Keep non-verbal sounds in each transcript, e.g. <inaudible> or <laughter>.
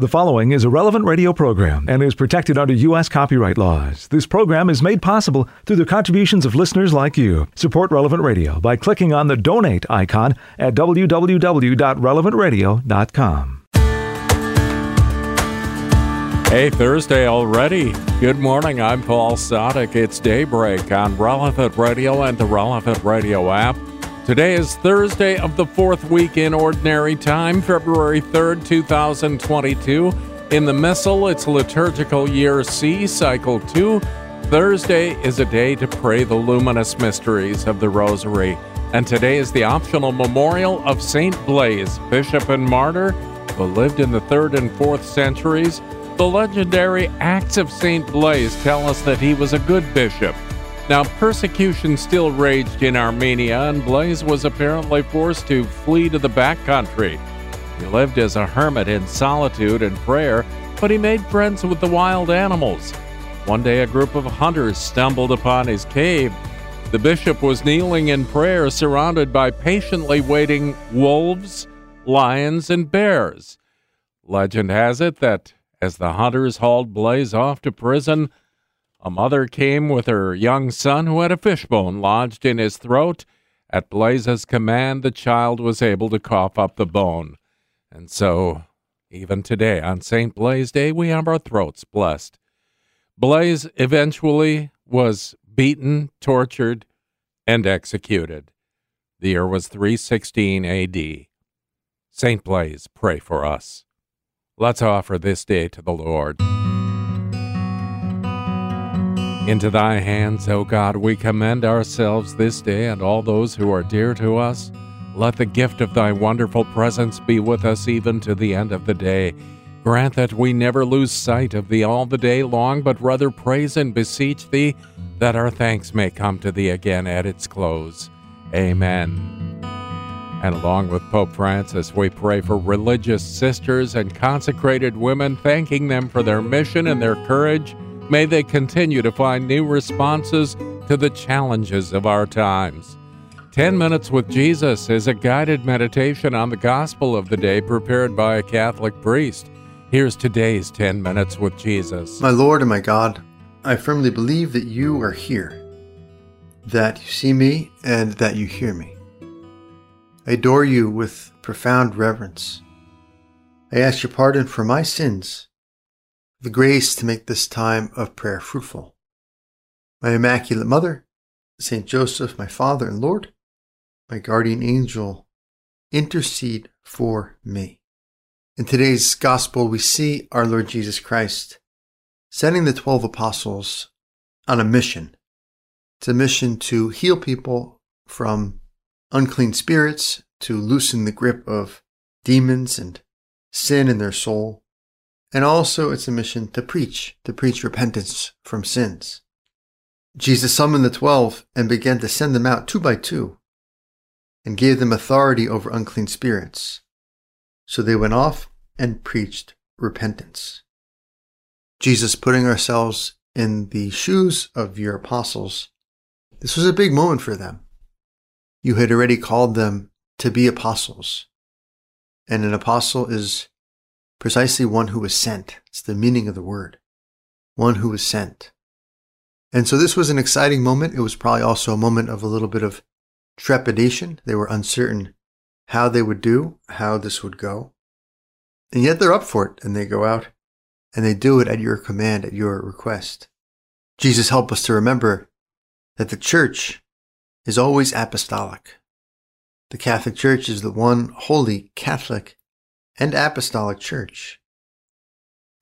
The following is a relevant radio program and is protected under U.S. copyright laws. This program is made possible through the contributions of listeners like you. Support Relevant Radio by clicking on the donate icon at www.relevantradio.com. Hey, Thursday already. Good morning. I'm Paul Sadek. It's daybreak on Relevant Radio and the Relevant Radio app. Today is Thursday of the fourth week in Ordinary Time, February 3rd, 2022. In the Missal, it's liturgical year C, cycle 2. Thursday is a day to pray the luminous mysteries of the Rosary. And today is the optional memorial of St. Blaise, bishop and martyr, who lived in the 3rd and 4th centuries. The legendary Acts of St. Blaise tell us that he was a good bishop now, persecution still raged in Armenia, and Blaise was apparently forced to flee to the backcountry. He lived as a hermit in solitude and prayer, but he made friends with the wild animals. One day, a group of hunters stumbled upon his cave. The bishop was kneeling in prayer, surrounded by patiently waiting wolves, lions, and bears. Legend has it that as the hunters hauled Blaise off to prison, a mother came with her young son who had a fishbone lodged in his throat. At Blaise's command, the child was able to cough up the bone. And so, even today, on St. Blaise Day, we have our throats blessed. Blaise eventually was beaten, tortured, and executed. The year was 316 AD. St. Blaise, pray for us. Let's offer this day to the Lord. Into thy hands, O God, we commend ourselves this day and all those who are dear to us. Let the gift of thy wonderful presence be with us even to the end of the day. Grant that we never lose sight of thee all the day long, but rather praise and beseech thee that our thanks may come to thee again at its close. Amen. And along with Pope Francis, we pray for religious sisters and consecrated women, thanking them for their mission and their courage May they continue to find new responses to the challenges of our times. 10 Minutes with Jesus is a guided meditation on the gospel of the day prepared by a Catholic priest. Here's today's 10 Minutes with Jesus. My Lord and my God, I firmly believe that you are here, that you see me, and that you hear me. I adore you with profound reverence. I ask your pardon for my sins the grace to make this time of prayer fruitful. My Immaculate Mother, Saint Joseph, my Father and Lord, my guardian angel, intercede for me. In today's Gospel, we see our Lord Jesus Christ sending the 12 apostles on a mission. It's a mission to heal people from unclean spirits, to loosen the grip of demons and sin in their soul, and also it's a mission to preach, to preach repentance from sins. Jesus summoned the twelve and began to send them out two by two and gave them authority over unclean spirits. So they went off and preached repentance. Jesus putting ourselves in the shoes of your apostles, this was a big moment for them. You had already called them to be apostles. And an apostle is precisely one who was sent. It's the meaning of the word. One who was sent. And so this was an exciting moment. It was probably also a moment of a little bit of trepidation. They were uncertain how they would do, how this would go. And yet they're up for it and they go out and they do it at your command, at your request. Jesus help us to remember that the church is always apostolic. The Catholic Church is the one holy Catholic and apostolic church.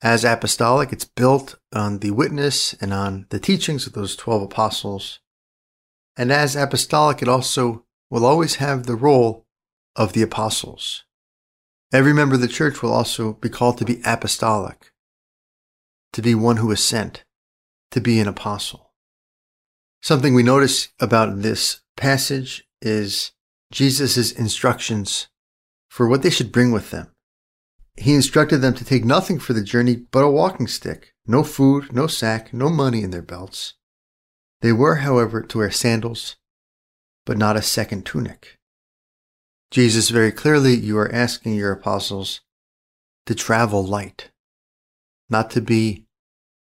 As apostolic, it's built on the witness and on the teachings of those 12 apostles. And as apostolic, it also will always have the role of the apostles. Every member of the church will also be called to be apostolic, to be one who is sent, to be an apostle. Something we notice about this passage is Jesus' instructions for what they should bring with them. He instructed them to take nothing for the journey but a walking stick, no food, no sack, no money in their belts. They were, however, to wear sandals, but not a second tunic. Jesus, very clearly, you are asking your apostles to travel light, not to be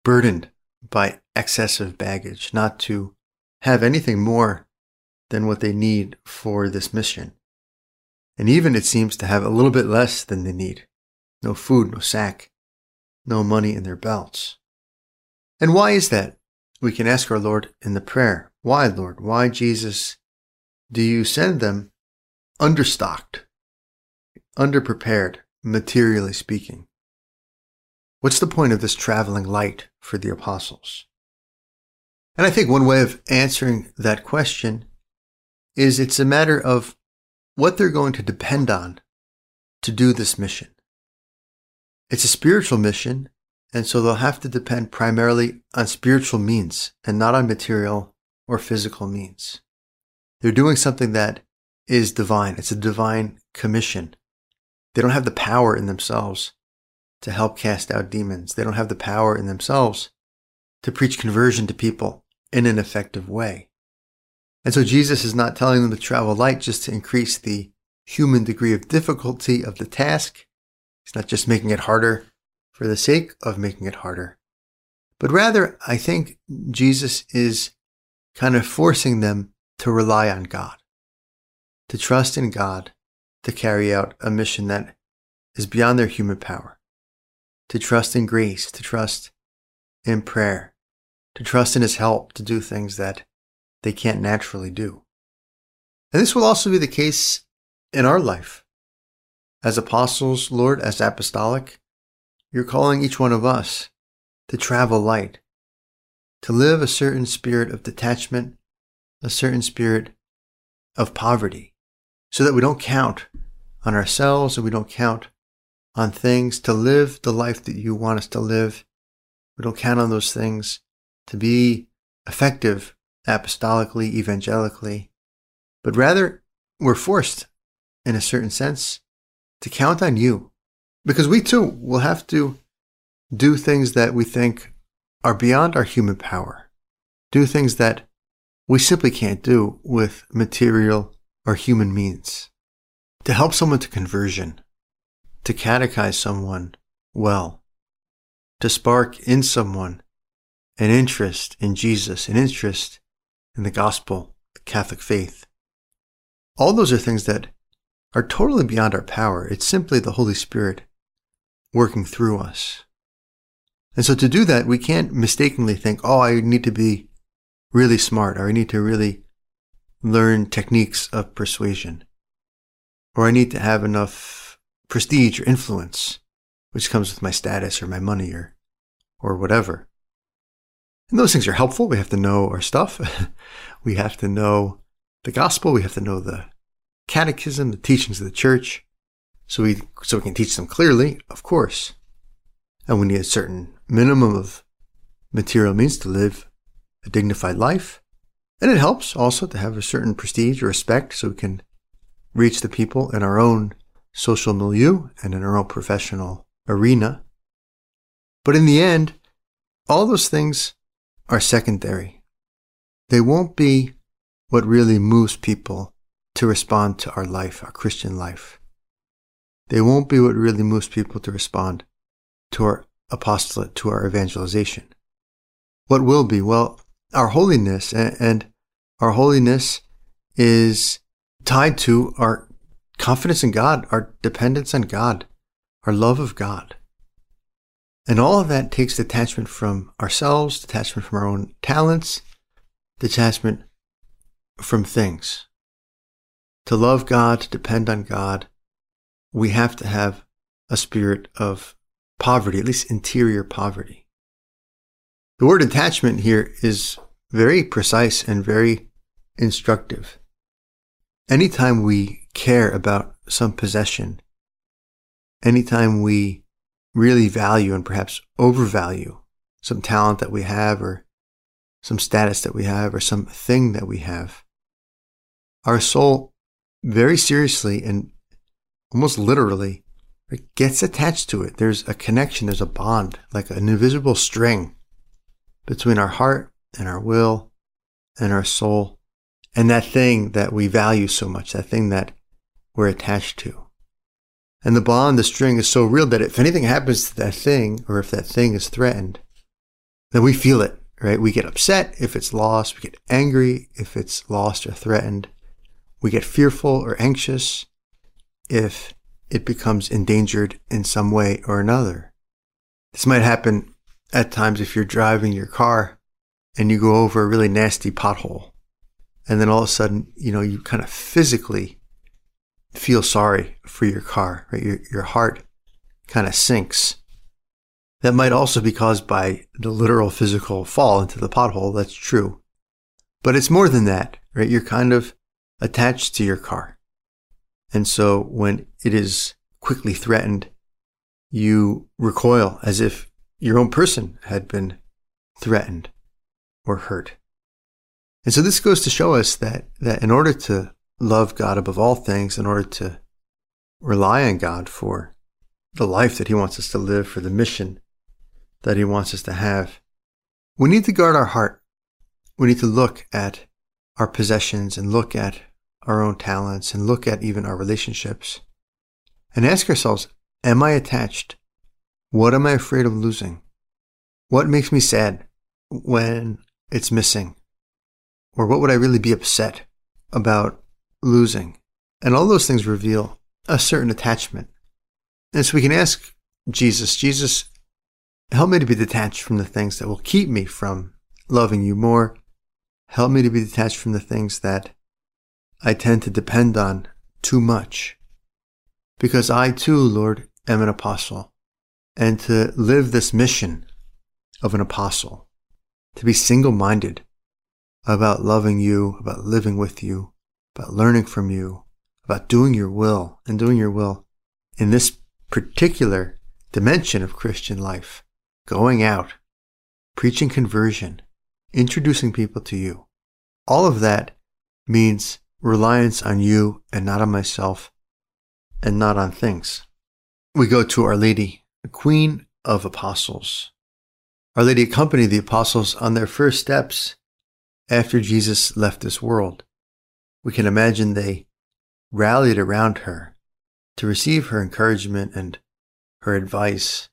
burdened by excessive baggage, not to have anything more than what they need for this mission. And even it seems to have a little bit less than they need. No food, no sack, no money in their belts. And why is that? We can ask our Lord in the prayer. Why, Lord? Why, Jesus, do you send them understocked, underprepared, materially speaking? What's the point of this traveling light for the apostles? And I think one way of answering that question is it's a matter of what they're going to depend on to do this mission. It's a spiritual mission, and so they'll have to depend primarily on spiritual means and not on material or physical means. They're doing something that is divine. It's a divine commission. They don't have the power in themselves to help cast out demons. They don't have the power in themselves to preach conversion to people in an effective way. And so Jesus is not telling them to travel light just to increase the human degree of difficulty of the task. He's not just making it harder for the sake of making it harder. But rather, I think Jesus is kind of forcing them to rely on God, to trust in God to carry out a mission that is beyond their human power, to trust in grace, to trust in prayer, to trust in His help to do things that they can't naturally do. And this will also be the case in our life. As apostles, Lord, as apostolic, you're calling each one of us to travel light, to live a certain spirit of detachment, a certain spirit of poverty, so that we don't count on ourselves and we don't count on things to live the life that you want us to live. We don't count on those things to be effective apostolically, evangelically, but rather we're forced, in a certain sense, to count on you. Because we too will have to do things that we think are beyond our human power, do things that we simply can't do with material or human means. To help someone to conversion, to catechize someone well, to spark in someone an interest in Jesus, an interest in the gospel, the Catholic faith. All those are things that are totally beyond our power. It's simply the Holy Spirit working through us. And so to do that, we can't mistakenly think, oh, I need to be really smart, or I need to really learn techniques of persuasion, or I need to have enough prestige or influence, which comes with my status or my money or, or whatever. And those things are helpful. We have to know our stuff. <laughs> we have to know the gospel. We have to know the catechism, the teachings of the church. So we, so we can teach them clearly, of course. And we need a certain minimum of material means to live a dignified life. And it helps also to have a certain prestige or respect so we can reach the people in our own social milieu and in our own professional arena. But in the end, all those things are secondary. They won't be what really moves people to respond to our life, our Christian life. They won't be what really moves people to respond to our apostolate, to our evangelization. What will be? Well, our holiness, and our holiness is tied to our confidence in God, our dependence on God, our love of God. And all of that takes detachment from ourselves, detachment from our own talents, detachment from things. To love God, to depend on God, we have to have a spirit of poverty, at least interior poverty. The word attachment here is very precise and very instructive. Anytime we care about some possession, anytime we really value and perhaps overvalue some talent that we have or some status that we have or some thing that we have. Our soul very seriously and almost literally it gets attached to it. There's a connection, there's a bond, like an invisible string between our heart and our will and our soul and that thing that we value so much, that thing that we're attached to. And the bond, the string is so real that if anything happens to that thing, or if that thing is threatened, then we feel it, right? We get upset if it's lost. We get angry if it's lost or threatened. We get fearful or anxious if it becomes endangered in some way or another. This might happen at times if you're driving your car and you go over a really nasty pothole. And then all of a sudden, you know, you kind of physically feel sorry for your car, right? Your, your heart kind of sinks. That might also be caused by the literal physical fall into the pothole. That's true. But it's more than that, right? You're kind of attached to your car. And so when it is quickly threatened, you recoil as if your own person had been threatened or hurt. And so this goes to show us that, that in order to love God above all things, in order to rely on God for the life that He wants us to live, for the mission that He wants us to have, we need to guard our heart. We need to look at our possessions and look at our own talents and look at even our relationships and ask ourselves, am I attached? What am I afraid of losing? What makes me sad when it's missing? Or what would I really be upset about losing? And all those things reveal a certain attachment. And so we can ask Jesus, Jesus, help me to be detached from the things that will keep me from loving you more. Help me to be detached from the things that I tend to depend on too much. Because I too, Lord, am an apostle. And to live this mission of an apostle, to be single minded about loving you, about living with you, about learning from you, about doing your will and doing your will in this particular dimension of Christian life, going out, preaching conversion, introducing people to you. All of that means reliance on you and not on myself and not on things. We go to Our Lady, the Queen of Apostles. Our Lady accompanied the apostles on their first steps after Jesus left this world. We can imagine they rallied around her to receive her encouragement and her advice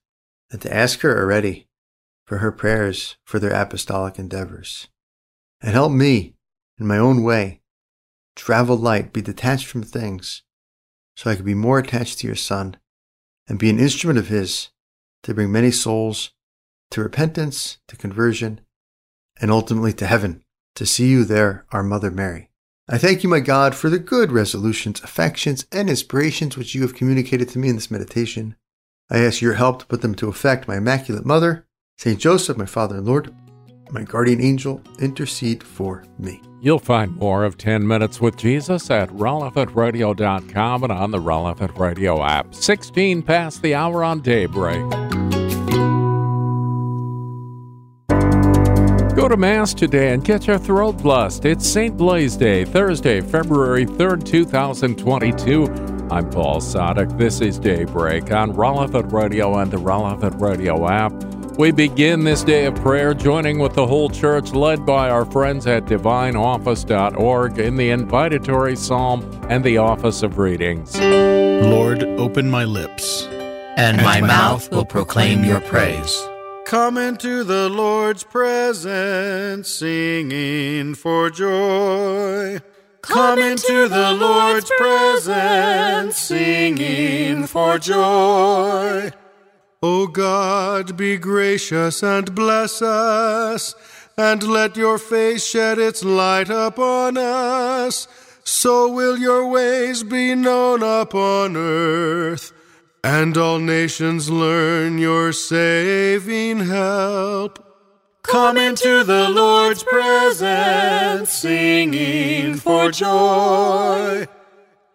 and to ask her already for her prayers for their apostolic endeavors. And help me in my own way travel light, be detached from things, so I could be more attached to your Son and be an instrument of His to bring many souls to repentance, to conversion, and ultimately to heaven, to see you there, our Mother Mary. I thank you, my God, for the good resolutions, affections, and inspirations which you have communicated to me in this meditation. I ask your help to put them to effect, my Immaculate Mother, Saint Joseph, my Father and Lord, my guardian angel, intercede for me. You'll find more of 10 Minutes with Jesus at relevantradio.com and on the Relevant Radio app. 16 past the hour on daybreak. Go to Mass today and get your throat blessed. It's St. Blaise Day, Thursday, February 3rd, 2022. I'm Paul Sadek. This is Daybreak on Relevant Radio and the Relevant Radio app. We begin this day of prayer joining with the whole church, led by our friends at divineoffice.org in the invitatory psalm and the office of readings. Lord, open my lips, and my mouth will proclaim your praise. Come into the Lord's presence, singing for joy. Come into the Lord's presence, singing for joy. O God, be gracious and bless us, and let your face shed its light upon us. So will your ways be known upon earth, and all nations learn your saving help. Come into the Lord's presence, singing for joy.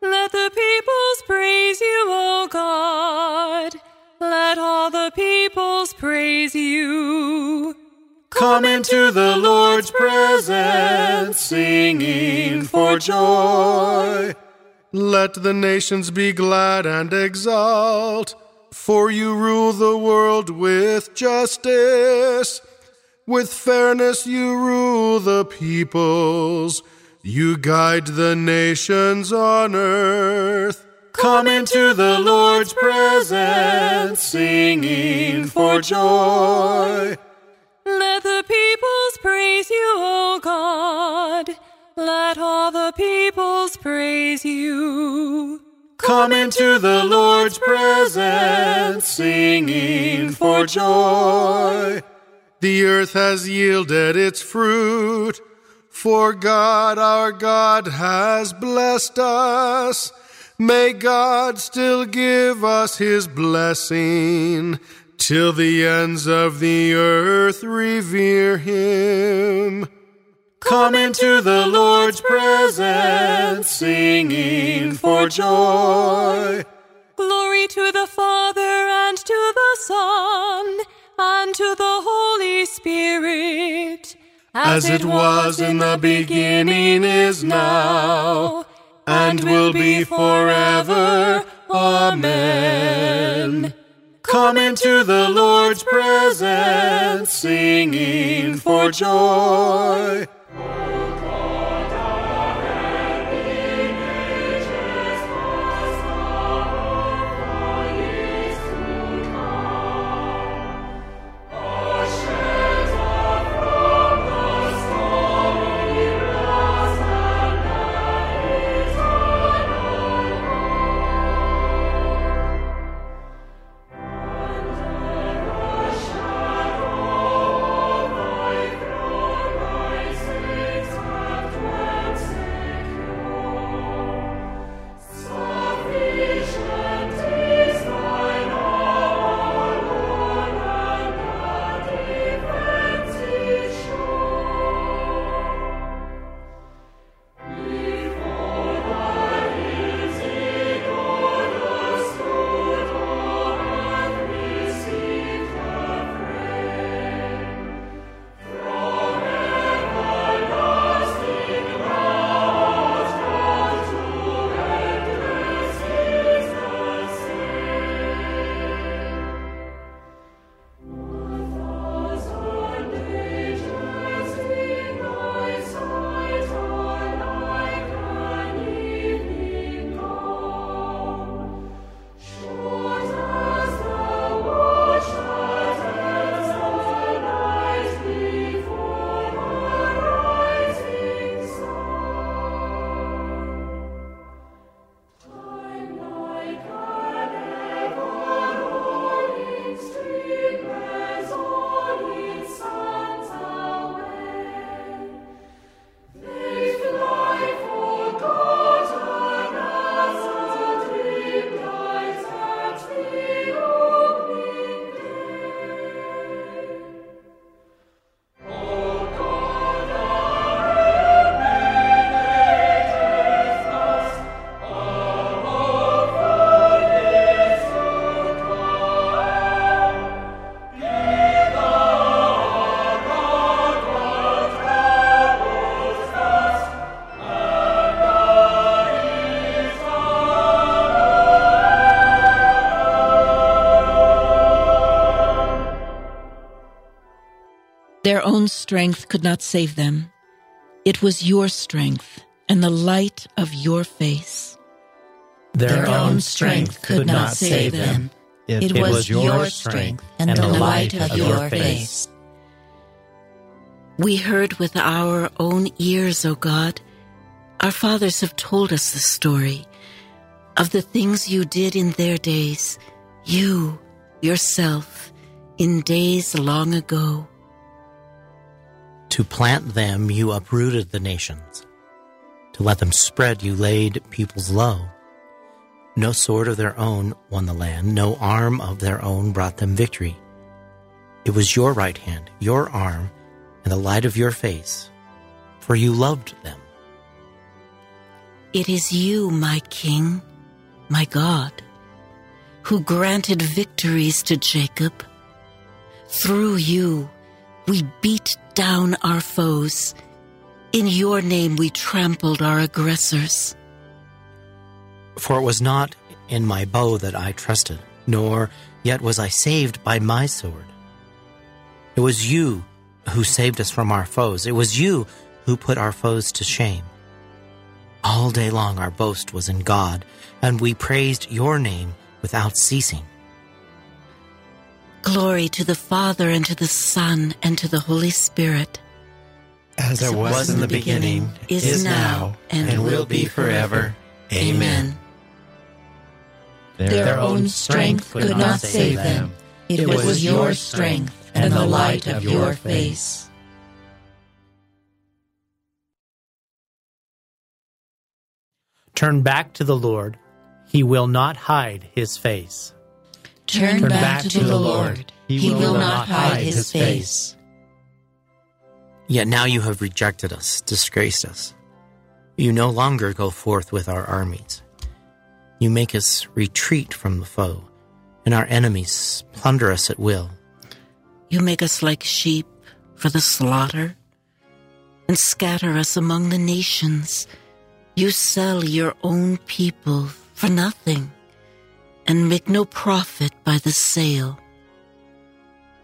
Let the peoples praise you, O God. Let the peoples praise you. Come into the Lord's presence, singing for joy. Let the nations be glad and exult, for you rule the world with justice. With fairness you rule the peoples, you guide the nations on earth. Come into the Lord's presence, singing for joy. Let the peoples praise you, O God. Let all the peoples praise you. Come into the Lord's presence, singing for joy. The earth has yielded its fruit, for God our God has blessed us. May God still give us his blessing till the ends of the earth revere him. Come into the Lord's presence, singing for joy. Glory to the Father and to the Son and to the Holy Spirit, as, as it was in the beginning, is now and will be forever. Amen. Come into the Lord's presence, singing for joy. Their own strength could not save them. It was your strength and the light of your face. Their, Their own strength could not save them. It, it was your strength and the light of your face. We heard with our own ears, O God. Our fathers have told us the story of the things you did in their days, you, yourself, in days long ago. To plant them, you uprooted the nations. To let them spread, you laid peoples low. No sword of their own won the land, no arm of their own brought them victory. It was your right hand, your arm, and the light of your face, for you loved them. It is you, my King, my God, who granted victories to Jacob. Through you, we beat down our foes. In your name we trampled our aggressors. For it was not in my bow that I trusted, nor yet was I saved by my sword. It was you who saved us from our foes. It was you who put our foes to shame. All day long our boast was in God, and we praised your name without ceasing. Glory to the Father, and to the Son, and to the Holy Spirit. As, it was, in the beginning, is now, and, will be forever. Amen. Their own strength could not save them. It was your strength and the light of your face. Turn back to the Lord. He will not hide his face. Turn, Turn back, back, to, to the Lord. He, he will, will not hide his face. Yet now you have rejected us, disgraced us. You no longer go forth with our armies. You make us retreat from the foe, and our enemies plunder us at will. You make us like sheep for the slaughter, and scatter us among the nations. You sell your own people for nothing, and make no profit by the sale.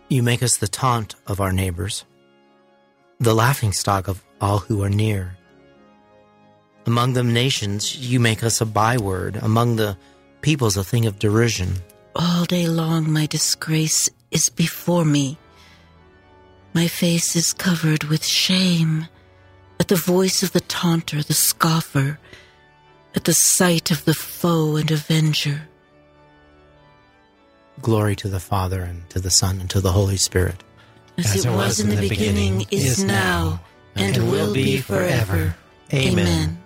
You make us the taunt of our neighbors, the laughingstock of all who are near. Among the nations, you make us a byword, among the peoples, a thing of derision. All day long, my disgrace is before me. My face is covered with shame at the voice of the taunter, the scoffer, at the sight of the foe and avenger. Glory to the Father, and to the Son, and to the Holy Spirit. As, As it, was, was in the beginning, beginning is now, and, and will be forever. Amen.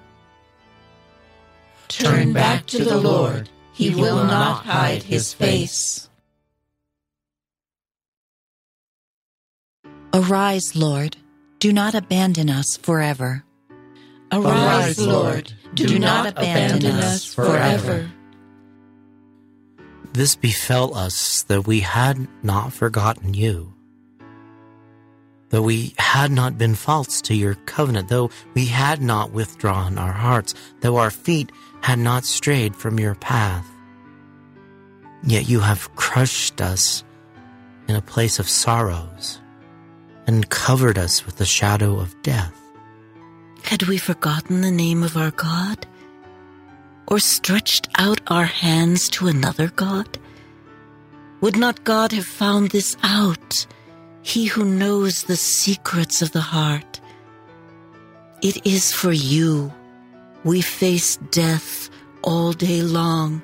Turn back to the Lord. He will not hide his face. Arise, Lord. Do not abandon us forever. Arise, Lord. Do not abandon us forever. This befell us that we had not forgotten you, though we had not been false to your covenant, though we had not withdrawn our hearts, though our feet had not strayed from your path. Yet you have crushed us in a place of sorrows and covered us with the shadow of death. Had we forgotten the name of our God? Or stretched out our hands to another God? Would not God have found this out, He who knows the secrets of the heart? It is for you we face death all day long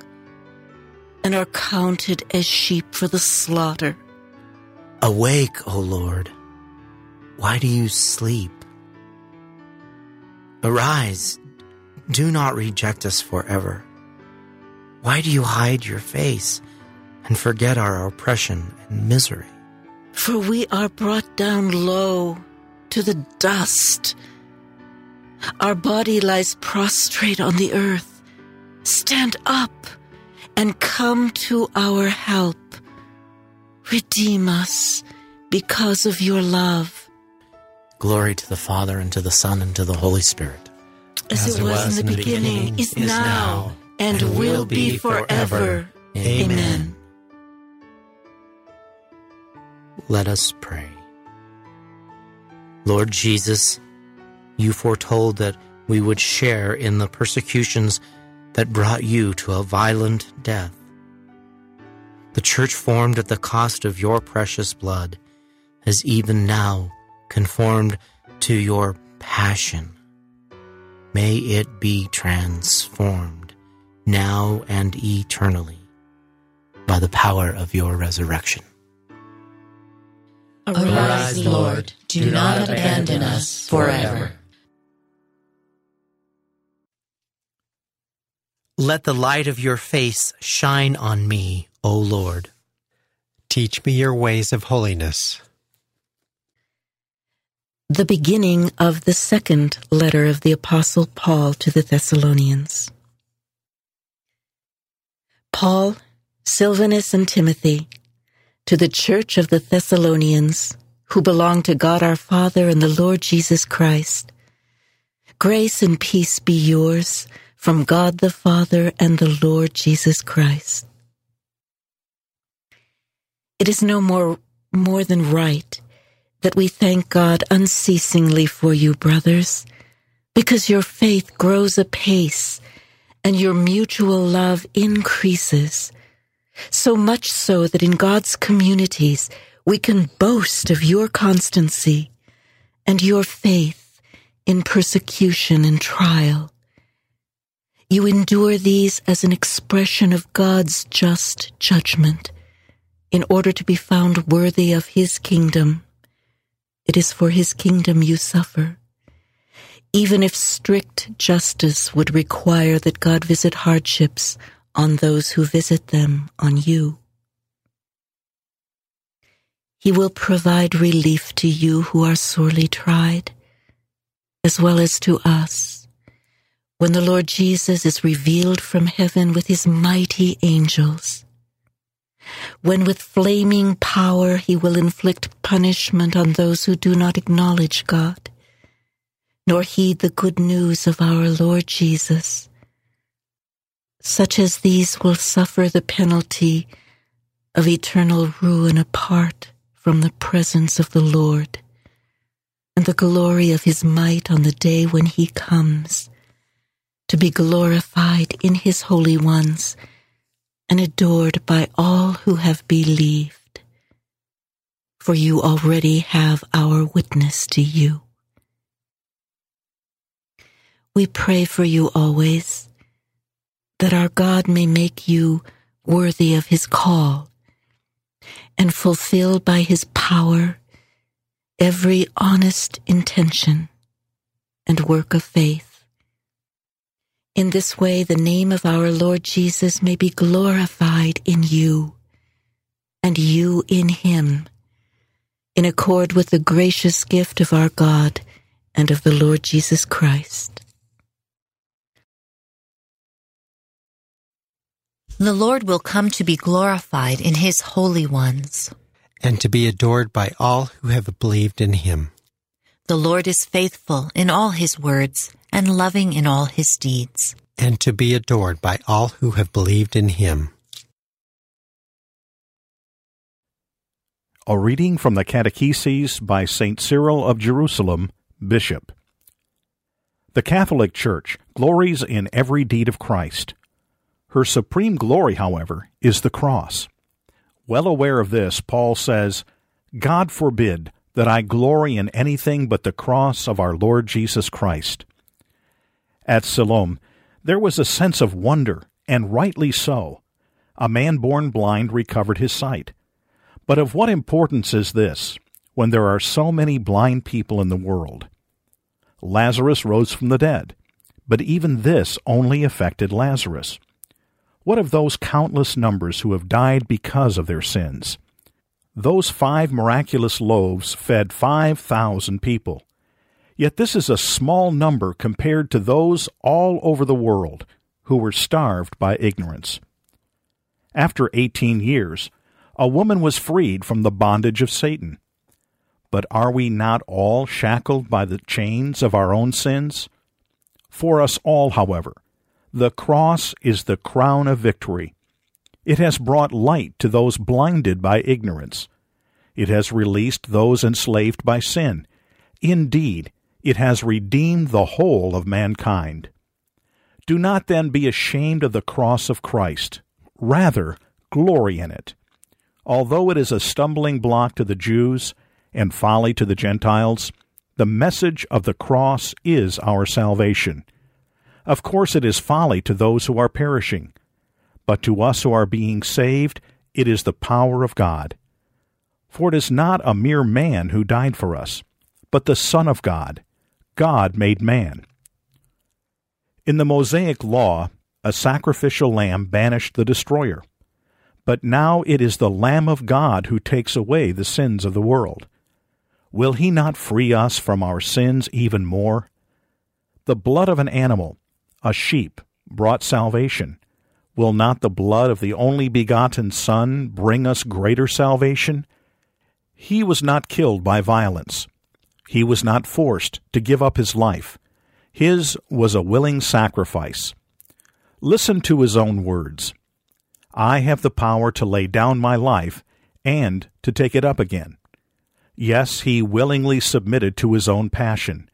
and are counted as sheep for the slaughter. Awake, O Lord why do you sleep? Arise, do not reject us forever. Why do you hide your face and forget our oppression and misery? For we are brought down low to the dust. Our body lies prostrate on the earth. Stand up and come to our help. Redeem us because of your love. Glory to the Father, and to the Son, and to the Holy Spirit. As, As it, was, was in the beginning, beginning is, now, and, and will be forever. Amen. Let us pray. Lord Jesus, you foretold that we would share in the persecutions that brought you to a violent death. The church formed at the cost of your precious blood has even now conformed to your passion. May it be transformed now and eternally by the power of your resurrection. Arise, Lord, do not abandon us forever. Let the light of your face shine on me, O Lord. Teach me your ways of holiness the beginning of the second letter of the Apostle Paul to the Thessalonians. Paul, Silvanus, and Timothy, to the church of the Thessalonians, who belong to God our Father and the Lord Jesus Christ, grace and peace be yours from God the Father and the Lord Jesus Christ. It is no more, more than right that we thank God unceasingly for you, brothers, because your faith grows apace and your mutual love increases, so much so that in God's communities we can boast of your constancy and your faith in persecution and trial. You endure these as an expression of God's just judgment in order to be found worthy of His kingdom. It is for His kingdom you suffer. Even if strict justice would require that God visit hardships on those who visit them on you. He will provide relief to you who are sorely tried, as well as to us, when the Lord Jesus is revealed from heaven with his mighty angels. When with flaming power he will inflict punishment on those who do not acknowledge God, nor heed the good news of our Lord Jesus. Such as these will suffer the penalty of eternal ruin apart from the presence of the Lord and the glory of his might on the day when he comes to be glorified in his holy ones and adored by all who have believed. For you already have our witness to you. We pray for you always that our God may make you worthy of his call and fulfill by his power every honest intention and work of faith. In this way, the name of our Lord Jesus may be glorified in you and you in him, in accord with the gracious gift of our God and of the Lord Jesus Christ. The Lord will come to be glorified in his holy ones, and to be adored by all who have believed in him. The Lord is faithful in all his words and loving in all his deeds, and to be adored by all who have believed in him. A reading from the Catecheses by St. Cyril of Jerusalem, Bishop. The Catholic Church glories in every deed of Christ her supreme glory, however, is the cross. Well aware of this, Paul says, God forbid that I glory in anything but the cross of our Lord Jesus Christ. At Siloam, there was a sense of wonder, and rightly so. A man born blind recovered his sight. But of what importance is this, when there are so many blind people in the world? Lazarus rose from the dead, but even this only affected Lazarus. What of those countless numbers who have died because of their sins? Those five miraculous loaves fed 5,000 people. Yet this is a small number compared to those all over the world who were starved by ignorance. After 18 years, a woman was freed from the bondage of Satan. But are we not all shackled by the chains of our own sins? For us all, however, the cross is the crown of victory. It has brought light to those blinded by ignorance. It has released those enslaved by sin. Indeed, it has redeemed the whole of mankind. Do not then be ashamed of the cross of Christ. Rather, glory in it. Although it is a stumbling block to the Jews and folly to the Gentiles, the message of the cross is our salvation. Of course, it is folly to those who are perishing, but to us who are being saved, it is the power of God. For it is not a mere man who died for us, but the Son of God, God made man. In the Mosaic Law, a sacrificial lamb banished the destroyer. But now it is the Lamb of God who takes away the sins of the world. Will he not free us from our sins even more? The blood of an animal a sheep, brought salvation. Will not the blood of the only begotten Son bring us greater salvation? He was not killed by violence. He was not forced to give up his life. His was a willing sacrifice. Listen to his own words I have the power to lay down my life and to take it up again. Yes, he willingly submitted to his own passion.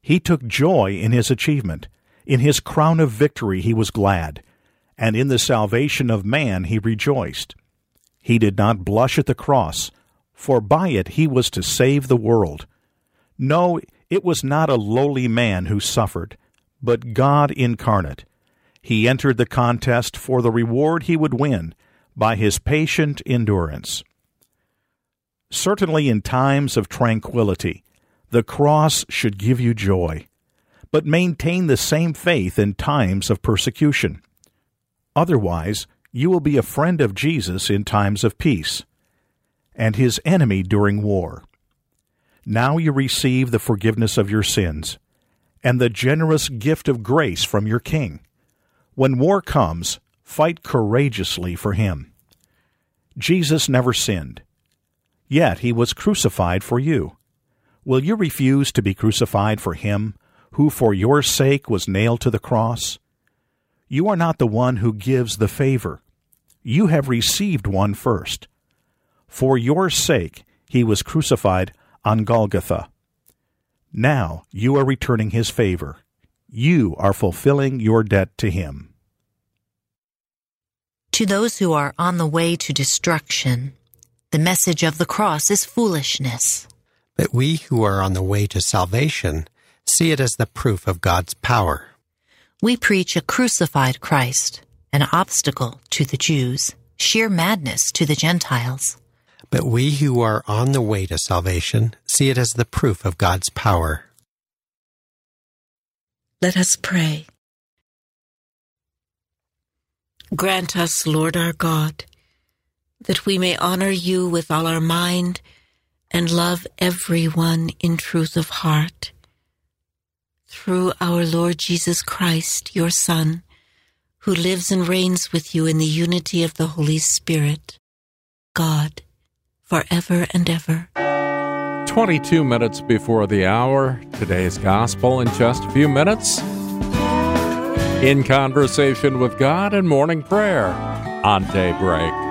He took joy in his achievement. In his crown of victory he was glad, and in the salvation of man he rejoiced. He did not blush at the cross, for by it he was to save the world. No, it was not a lowly man who suffered, but God incarnate. He entered the contest for the reward he would win by his patient endurance. Certainly, in times of tranquility, the cross should give you joy, but maintain the same faith in times of persecution. Otherwise, you will be a friend of Jesus in times of peace, and his enemy during war. Now you receive the forgiveness of your sins, and the generous gift of grace from your King. When war comes, fight courageously for him. Jesus never sinned, yet he was crucified for you. Will you refuse to be crucified for him, who for your sake was nailed to the cross? You are not the one who gives the favor. You have received one first. For your sake he was crucified on Golgotha. Now you are returning his favor. You are fulfilling your debt to him. To those who are on the way to destruction, the message of the cross is foolishness. But we who are on the way to salvation see it as the proof of God's power. We preach a crucified Christ, an obstacle to the Jews, sheer madness to the Gentiles. But we who are on the way to salvation see it as the proof of God's power. Let us pray. Grant us, Lord our God, that we may honor you with all our mind and love everyone in truth of heart. Through our Lord Jesus Christ, your Son, who lives and reigns with you in the unity of the Holy Spirit, God, forever and ever. 22 minutes before the hour, today's gospel in just a few minutes. In conversation with God and morning prayer on daybreak.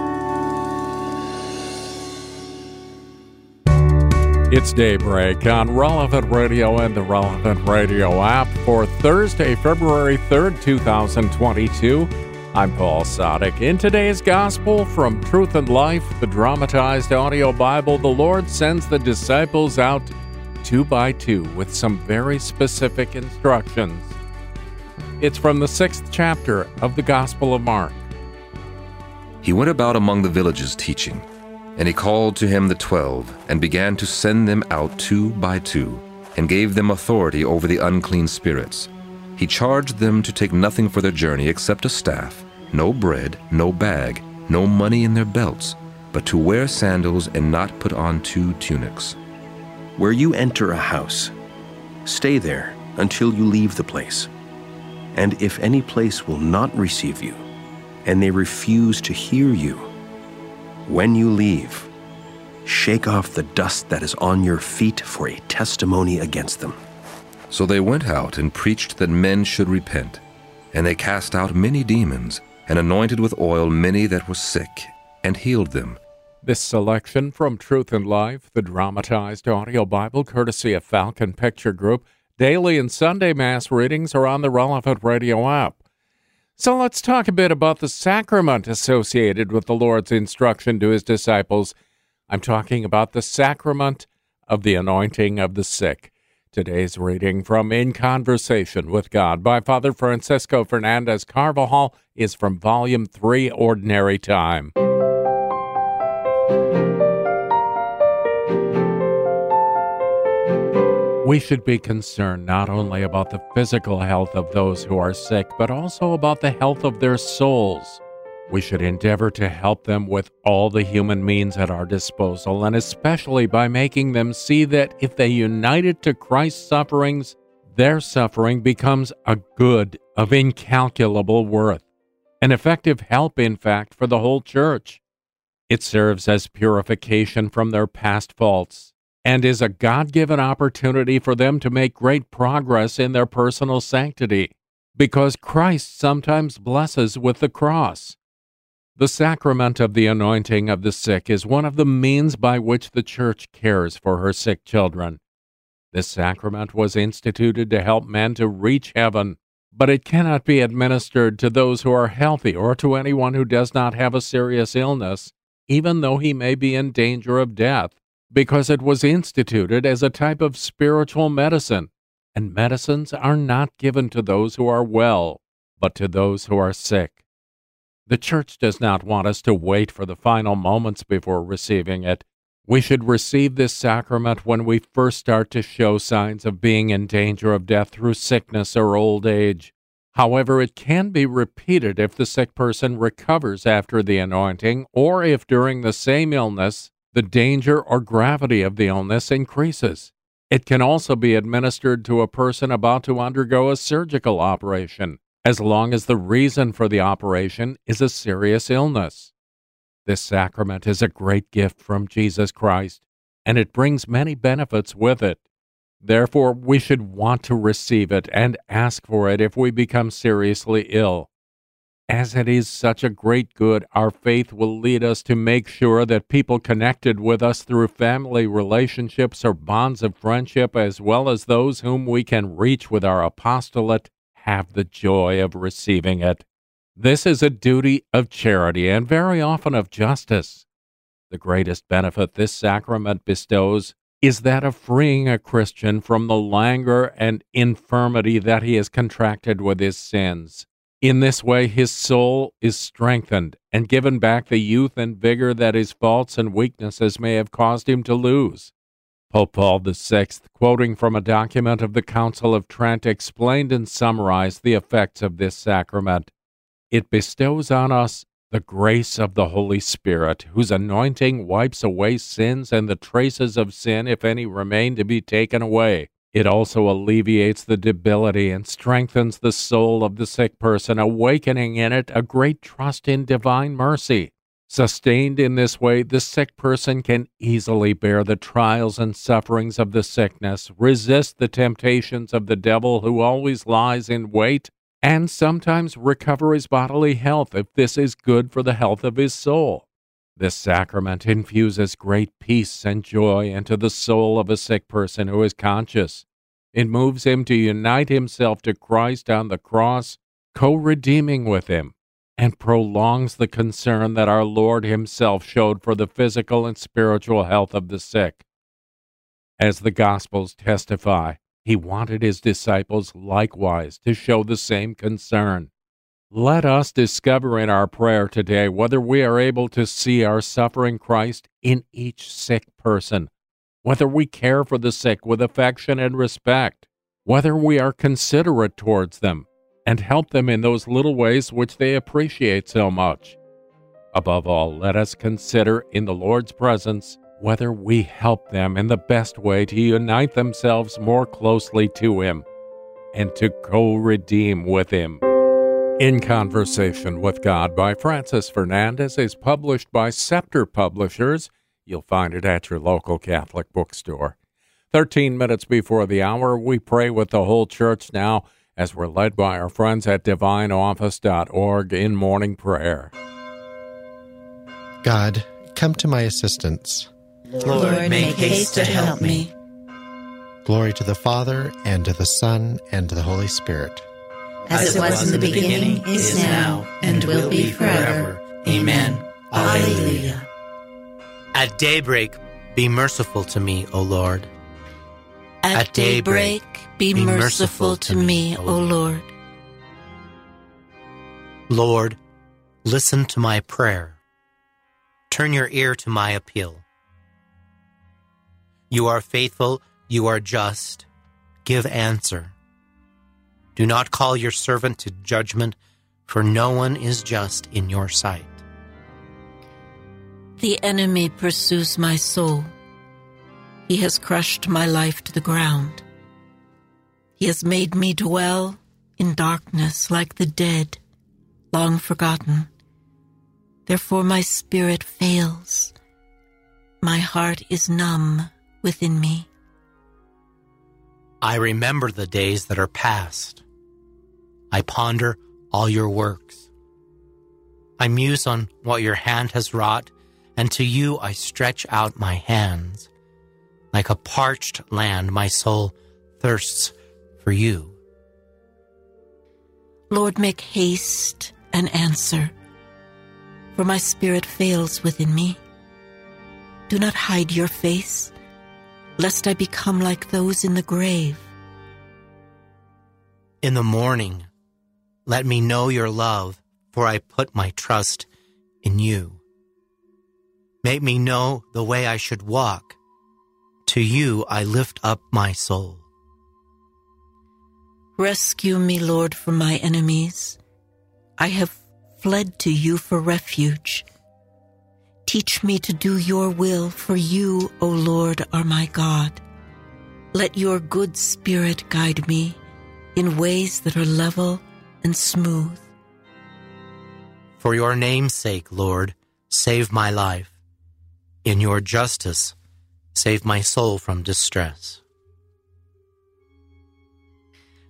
It's daybreak on Relevant Radio and the Relevant Radio app for Thursday, February 3rd, 2022. I'm Paul Sadek. In today's Gospel from Truth and Life, the dramatized audio Bible, the Lord sends the disciples out two by two with some very specific instructions. It's from the sixth chapter of the Gospel of Mark. He went about among the villages teaching. And he called to him the twelve, and began to send them out two by two, and gave them authority over the unclean spirits. He charged them to take nothing for their journey except a staff, no bread, no bag, no money in their belts, but to wear sandals and not put on two tunics. Where you enter a house, stay there until you leave the place. And if any place will not receive you, and they refuse to hear you, when you leave, shake off the dust that is on your feet for a testimony against them. So they went out and preached that men should repent. And they cast out many demons, and anointed with oil many that were sick, and healed them. This selection from Truth and Life, the dramatized audio Bible courtesy of Falcon Picture Group, daily and Sunday Mass readings are on the relevant radio app. So let's talk a bit about the sacrament associated with the Lord's instruction to his disciples. I'm talking about the sacrament of the anointing of the sick. Today's reading from In Conversation with God by Father Francisco Fernandez Carvajal is from Volume 3, Ordinary Time. We should be concerned not only about the physical health of those who are sick, but also about the health of their souls. We should endeavor to help them with all the human means at our disposal, and especially by making them see that if they united to Christ's sufferings, their suffering becomes a good of incalculable worth, an effective help, in fact, for the whole church. It serves as purification from their past faults and is a God given opportunity for them to make great progress in their personal sanctity, because Christ sometimes blesses with the cross. The sacrament of the anointing of the sick is one of the means by which the Church cares for her sick children. This sacrament was instituted to help men to reach heaven, but it cannot be administered to those who are healthy or to anyone who does not have a serious illness, even though he may be in danger of death, because it was instituted as a type of spiritual medicine, and medicines are not given to those who are well, but to those who are sick. The Church does not want us to wait for the final moments before receiving it. We should receive this sacrament when we first start to show signs of being in danger of death through sickness or old age. However, it can be repeated if the sick person recovers after the anointing or if during the same illness the danger or gravity of the illness increases. It can also be administered to a person about to undergo a surgical operation as long as the reason for the operation is a serious illness. This sacrament is a great gift from Jesus Christ, and it brings many benefits with it. Therefore, we should want to receive it and ask for it if we become seriously ill. As it is such a great good, our faith will lead us to make sure that people connected with us through family relationships or bonds of friendship, as well as those whom we can reach with our apostolate, have the joy of receiving it. This is a duty of charity and very often of justice. The greatest benefit this sacrament bestows is that of freeing a Christian from the languor and infirmity that he has contracted with his sins. In this way, his soul is strengthened and given back the youth and vigor that his faults and weaknesses may have caused him to lose. Pope Paul VI, quoting from a document of the Council of Trent, explained and summarized the effects of this sacrament. It bestows on us the grace of the Holy Spirit, whose anointing wipes away sins and the traces of sin, if any remain, to be taken away. It also alleviates the debility and strengthens the soul of the sick person, awakening in it a great trust in divine mercy. Sustained in this way, the sick person can easily bear the trials and sufferings of the sickness, resist the temptations of the devil who always lies in wait, and sometimes recover his bodily health if this is good for the health of his soul. This sacrament infuses great peace and joy into the soul of a sick person who is conscious. It moves him to unite himself to Christ on the cross, co redeeming with him and prolongs the concern that our Lord Himself showed for the physical and spiritual health of the sick. As the Gospels testify, He wanted His disciples likewise to show the same concern. Let us discover in our prayer today whether we are able to see our suffering Christ in each sick person, whether we care for the sick with affection and respect, whether we are considerate towards them, and help them in those little ways which they appreciate so much. Above all, let us consider in the Lord's presence whether we help them in the best way to unite themselves more closely to Him and to co redeem with Him. In Conversation with God by Francis Fernandez is published by Scepter Publishers. You'll find it at your local Catholic bookstore. 13 minutes before the hour, we pray with the whole church now as we're led by our friends at divineoffice.org in morning prayer. God, come to my assistance. Lord, make haste to help me. Glory to the Father, and to the Son, and to the Holy Spirit. As it was in the beginning, is now, and will be forever. Amen. Alleluia. At daybreak, be merciful to me, O Lord. At daybreak, be, be merciful to me, O Lord. Lord, listen to my prayer. Turn your ear to my appeal. You are faithful, you are just. Give answer. Do not call your servant to judgment, for no one is just in your sight. The enemy pursues my soul. He has crushed my life to the ground. He has made me dwell in darkness like the dead, long forgotten. Therefore my spirit fails. My heart is numb within me. I remember the days that are past. I ponder all your works. I muse on what your hand has wrought, and to you I stretch out my hands. Like a parched land, my soul thirsts for you. Lord, make haste and answer, for my spirit fails within me. Do not hide your face, lest I become like those in the grave. In the morning, let me know your love, for I put my trust in you. Make me know the way I should walk. To you I lift up my soul. Rescue me, Lord, from my enemies. I have fled to you for refuge. Teach me to do your will, for you, O Lord, are my God. Let your good spirit guide me in ways that are level and smooth. For your name's sake, Lord, save my life. In your justice, save my soul from distress.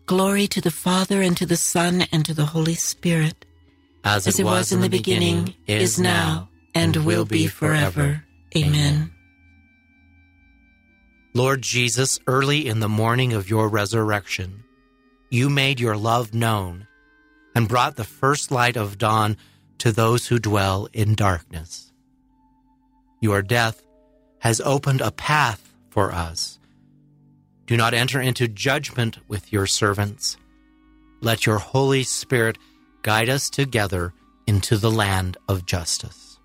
Glory to the Father, and to the Son, and to the Holy Spirit. As it, As it was, in the beginning, is now, and will be forever. Amen. Lord Jesus, early in the morning of your resurrection, you made your love known and brought the first light of dawn to those who dwell in darkness. Your death has opened a path for us do not enter into judgment with your servants. Let your Holy Spirit guide us together into the land of justice.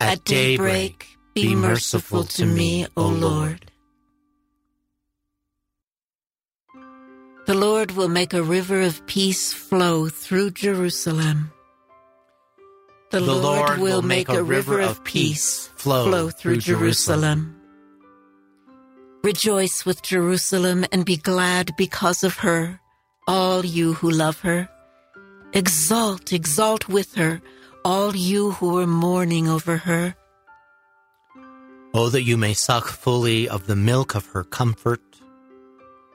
At daybreak, be merciful to me, O Lord. The Lord will make a river of peace flow through Jerusalem. The, The Lord, Lord will will make a river of peace flow through Jerusalem. Rejoice with Jerusalem and be glad because of her, all you who love her. Exalt, exalt with her, all you who are mourning over her. Oh, that you may suck fully of the milk of her comfort,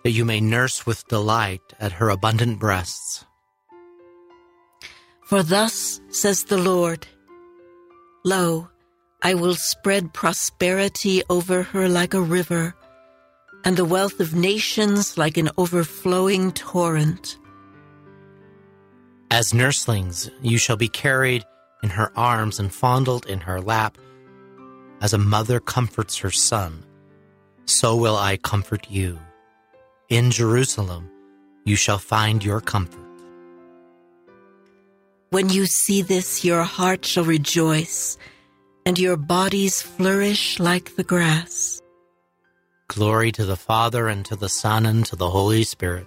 that you may nurse with delight at her abundant breasts. For thus says the Lord Lo, I will spread prosperity over her like a river, and the wealth of nations like an overflowing torrent. As nurslings, you shall be carried in her arms and fondled in her lap. As a mother comforts her son, so will I comfort you. In Jerusalem, you shall find your comfort. When you see this, your heart shall rejoice, and your bodies flourish like the grass. Glory to the Father, and to the Son, and to the Holy Spirit.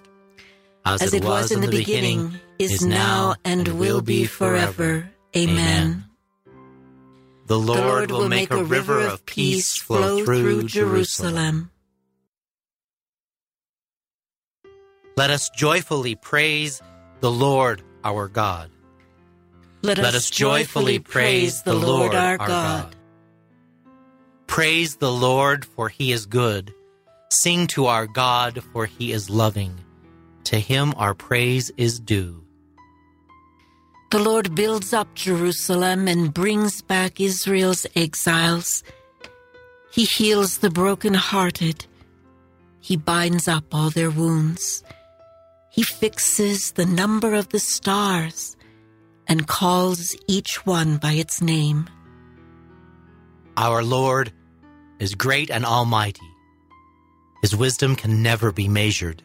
As, it was in the beginning, is now, and will be forever. Amen. The Lord, will make a river of peace flow through Jerusalem. Let us joyfully praise the Lord our God. Let us, joyfully praise the Lord our God. Praise the Lord, for he is good. Sing to our God, for he is loving. To him our praise is due. The Lord builds up Jerusalem and brings back Israel's exiles. He heals the brokenhearted. He binds up all their wounds. He fixes the number of the stars and calls each one by its name. Our Lord is great and almighty. His wisdom can never be measured.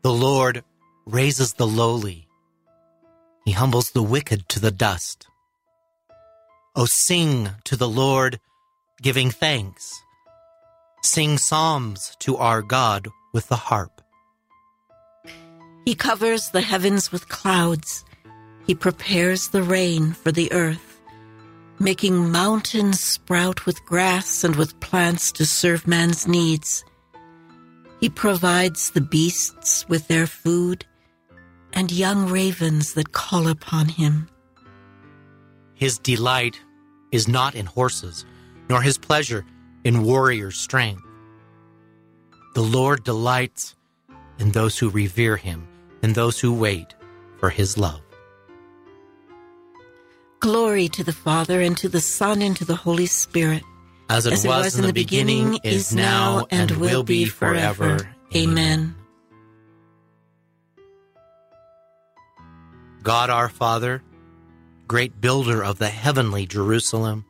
The Lord raises the lowly. He humbles the wicked to the dust. O sing to the Lord, giving thanks. Sing psalms to our God with the harp. He covers the heavens with clouds. He prepares the rain for the earth, making mountains sprout with grass and with plants to serve man's needs. He provides the beasts with their food and young ravens that call upon him. His delight is not in horses, nor his pleasure in warrior strength. The Lord delights in those who revere him, and those who wait for his love. Glory to the Father, and to the Son, and to the Holy Spirit, as it, as it was, was, in the beginning, beginning is now, and will be forever. Amen. God our Father, great builder of the heavenly Jerusalem,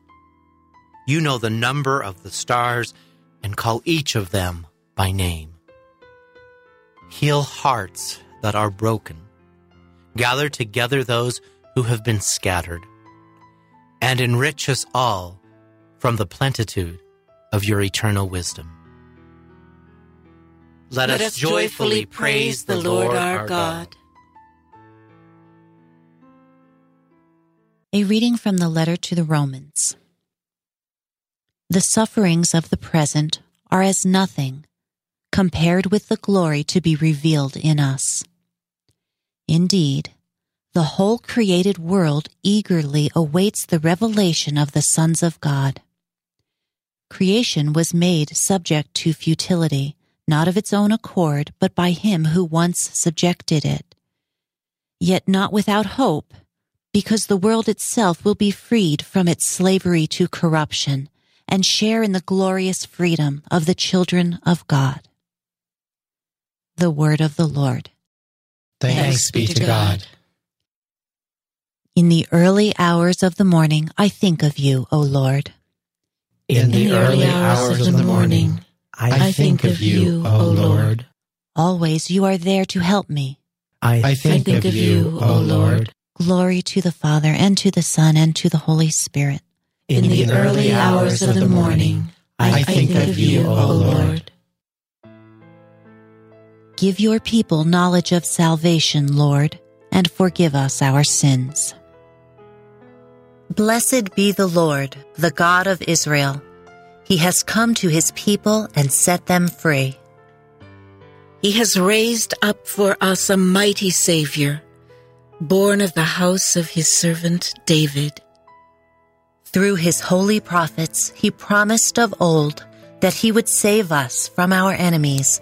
you know the number of the stars and call each of them by name. Heal hearts that are broken. Gather together those who have been scattered. And enrich us all from the plenitude of your eternal wisdom. Let, Let us joyfully praise the Lord our God. A reading from the letter to the Romans. The sufferings of the present are as nothing compared with the glory to be revealed in us. Indeed, the whole created world eagerly awaits the revelation of the sons of God. Creation was made subject to futility, not of its own accord, but by him who once subjected it. Yet not without hope, because the world itself will be freed from its slavery to corruption and share in the glorious freedom of the children of God. The Word of the Lord. Thanks be to God. In the early hours of the morning, I think of you, O Lord. In the early hours of the morning, I think of you, O Lord. Always you are there to help me. I think of you, O Lord. Glory to the Father, and to the Son, and to the Holy Spirit. In the early hours of the morning, I think of you, O Lord. Give your people knowledge of salvation, Lord, and forgive us our sins. Blessed be the Lord, the God of Israel. He has come to his people and set them free. He has raised up for us a mighty Savior, born of the house of his servant David. Through his holy prophets, he promised of old that he would save us from our enemies,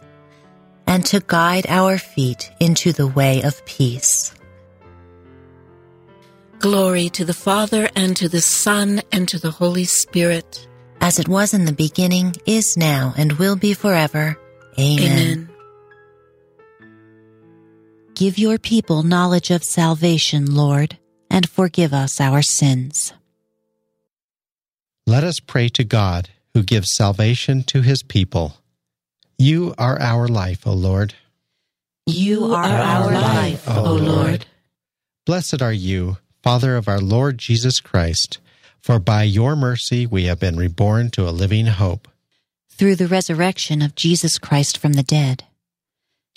and to guide our feet into the way of peace. Glory to the Father, and to the Son, and to the Holy Spirit as it was in the beginning, is now, and will be forever. Amen. Amen. Give your people knowledge of salvation, Lord, and forgive us our sins. Let us pray to God, who gives salvation to his people. You are our life, O Lord. You are our life, O Lord. Blessed are you, Father of our Lord Jesus Christ for by your mercy we have been reborn to a living hope. Through the resurrection of Jesus Christ from the dead.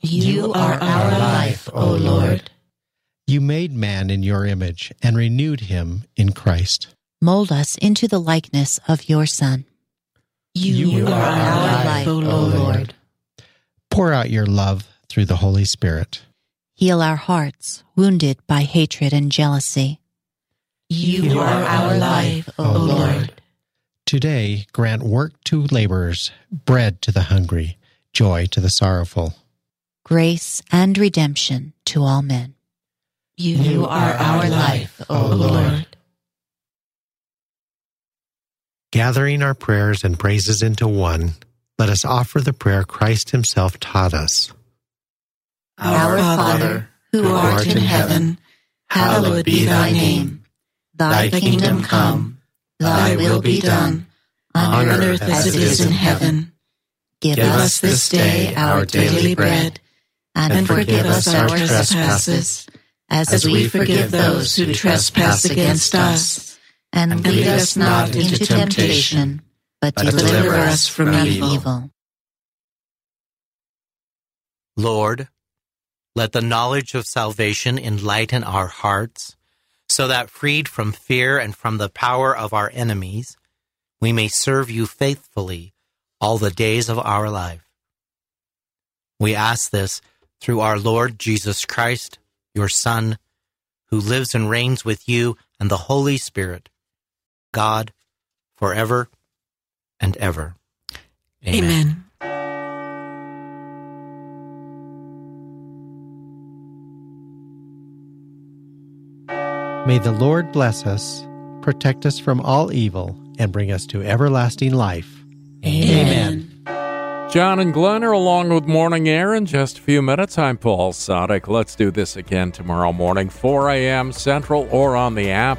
You are our life, O Lord. You made man in your image and renewed him in Christ. Mold us into the likeness of your Son. You, you are, are our life, O Lord. Pour out your love through the Holy Spirit. Heal our hearts, wounded by hatred and jealousy you are our life, O Lord. Today, grant work to laborers, bread to the hungry, joy to the sorrowful, grace and redemption to all men. You are our life, O Lord. Gathering our prayers and praises into one, let us offer the prayer Christ Himself taught us. Our Father, who art in heaven, hallowed be thy name. Thy kingdom come, thy will be done, on earth as it is in heaven. Give us this day our daily bread, and, and forgive us our trespasses, as, as we forgive those who trespass against us. And lead us not into temptation, but deliver us from evil. Lord, let the knowledge of salvation enlighten our hearts, so that freed from fear and from the power of our enemies, we may serve you faithfully all the days of our life. We ask this through our Lord Jesus Christ, your Son, who lives and reigns with you and the Holy Spirit, God, forever and ever. Amen. May the Lord bless us, protect us from all evil, and bring us to everlasting life. Amen. John and Glenn are along with Morning Air in just a few minutes. I'm Paul Sadek. Let's do this again tomorrow morning, 4 a.m. Central or on the app.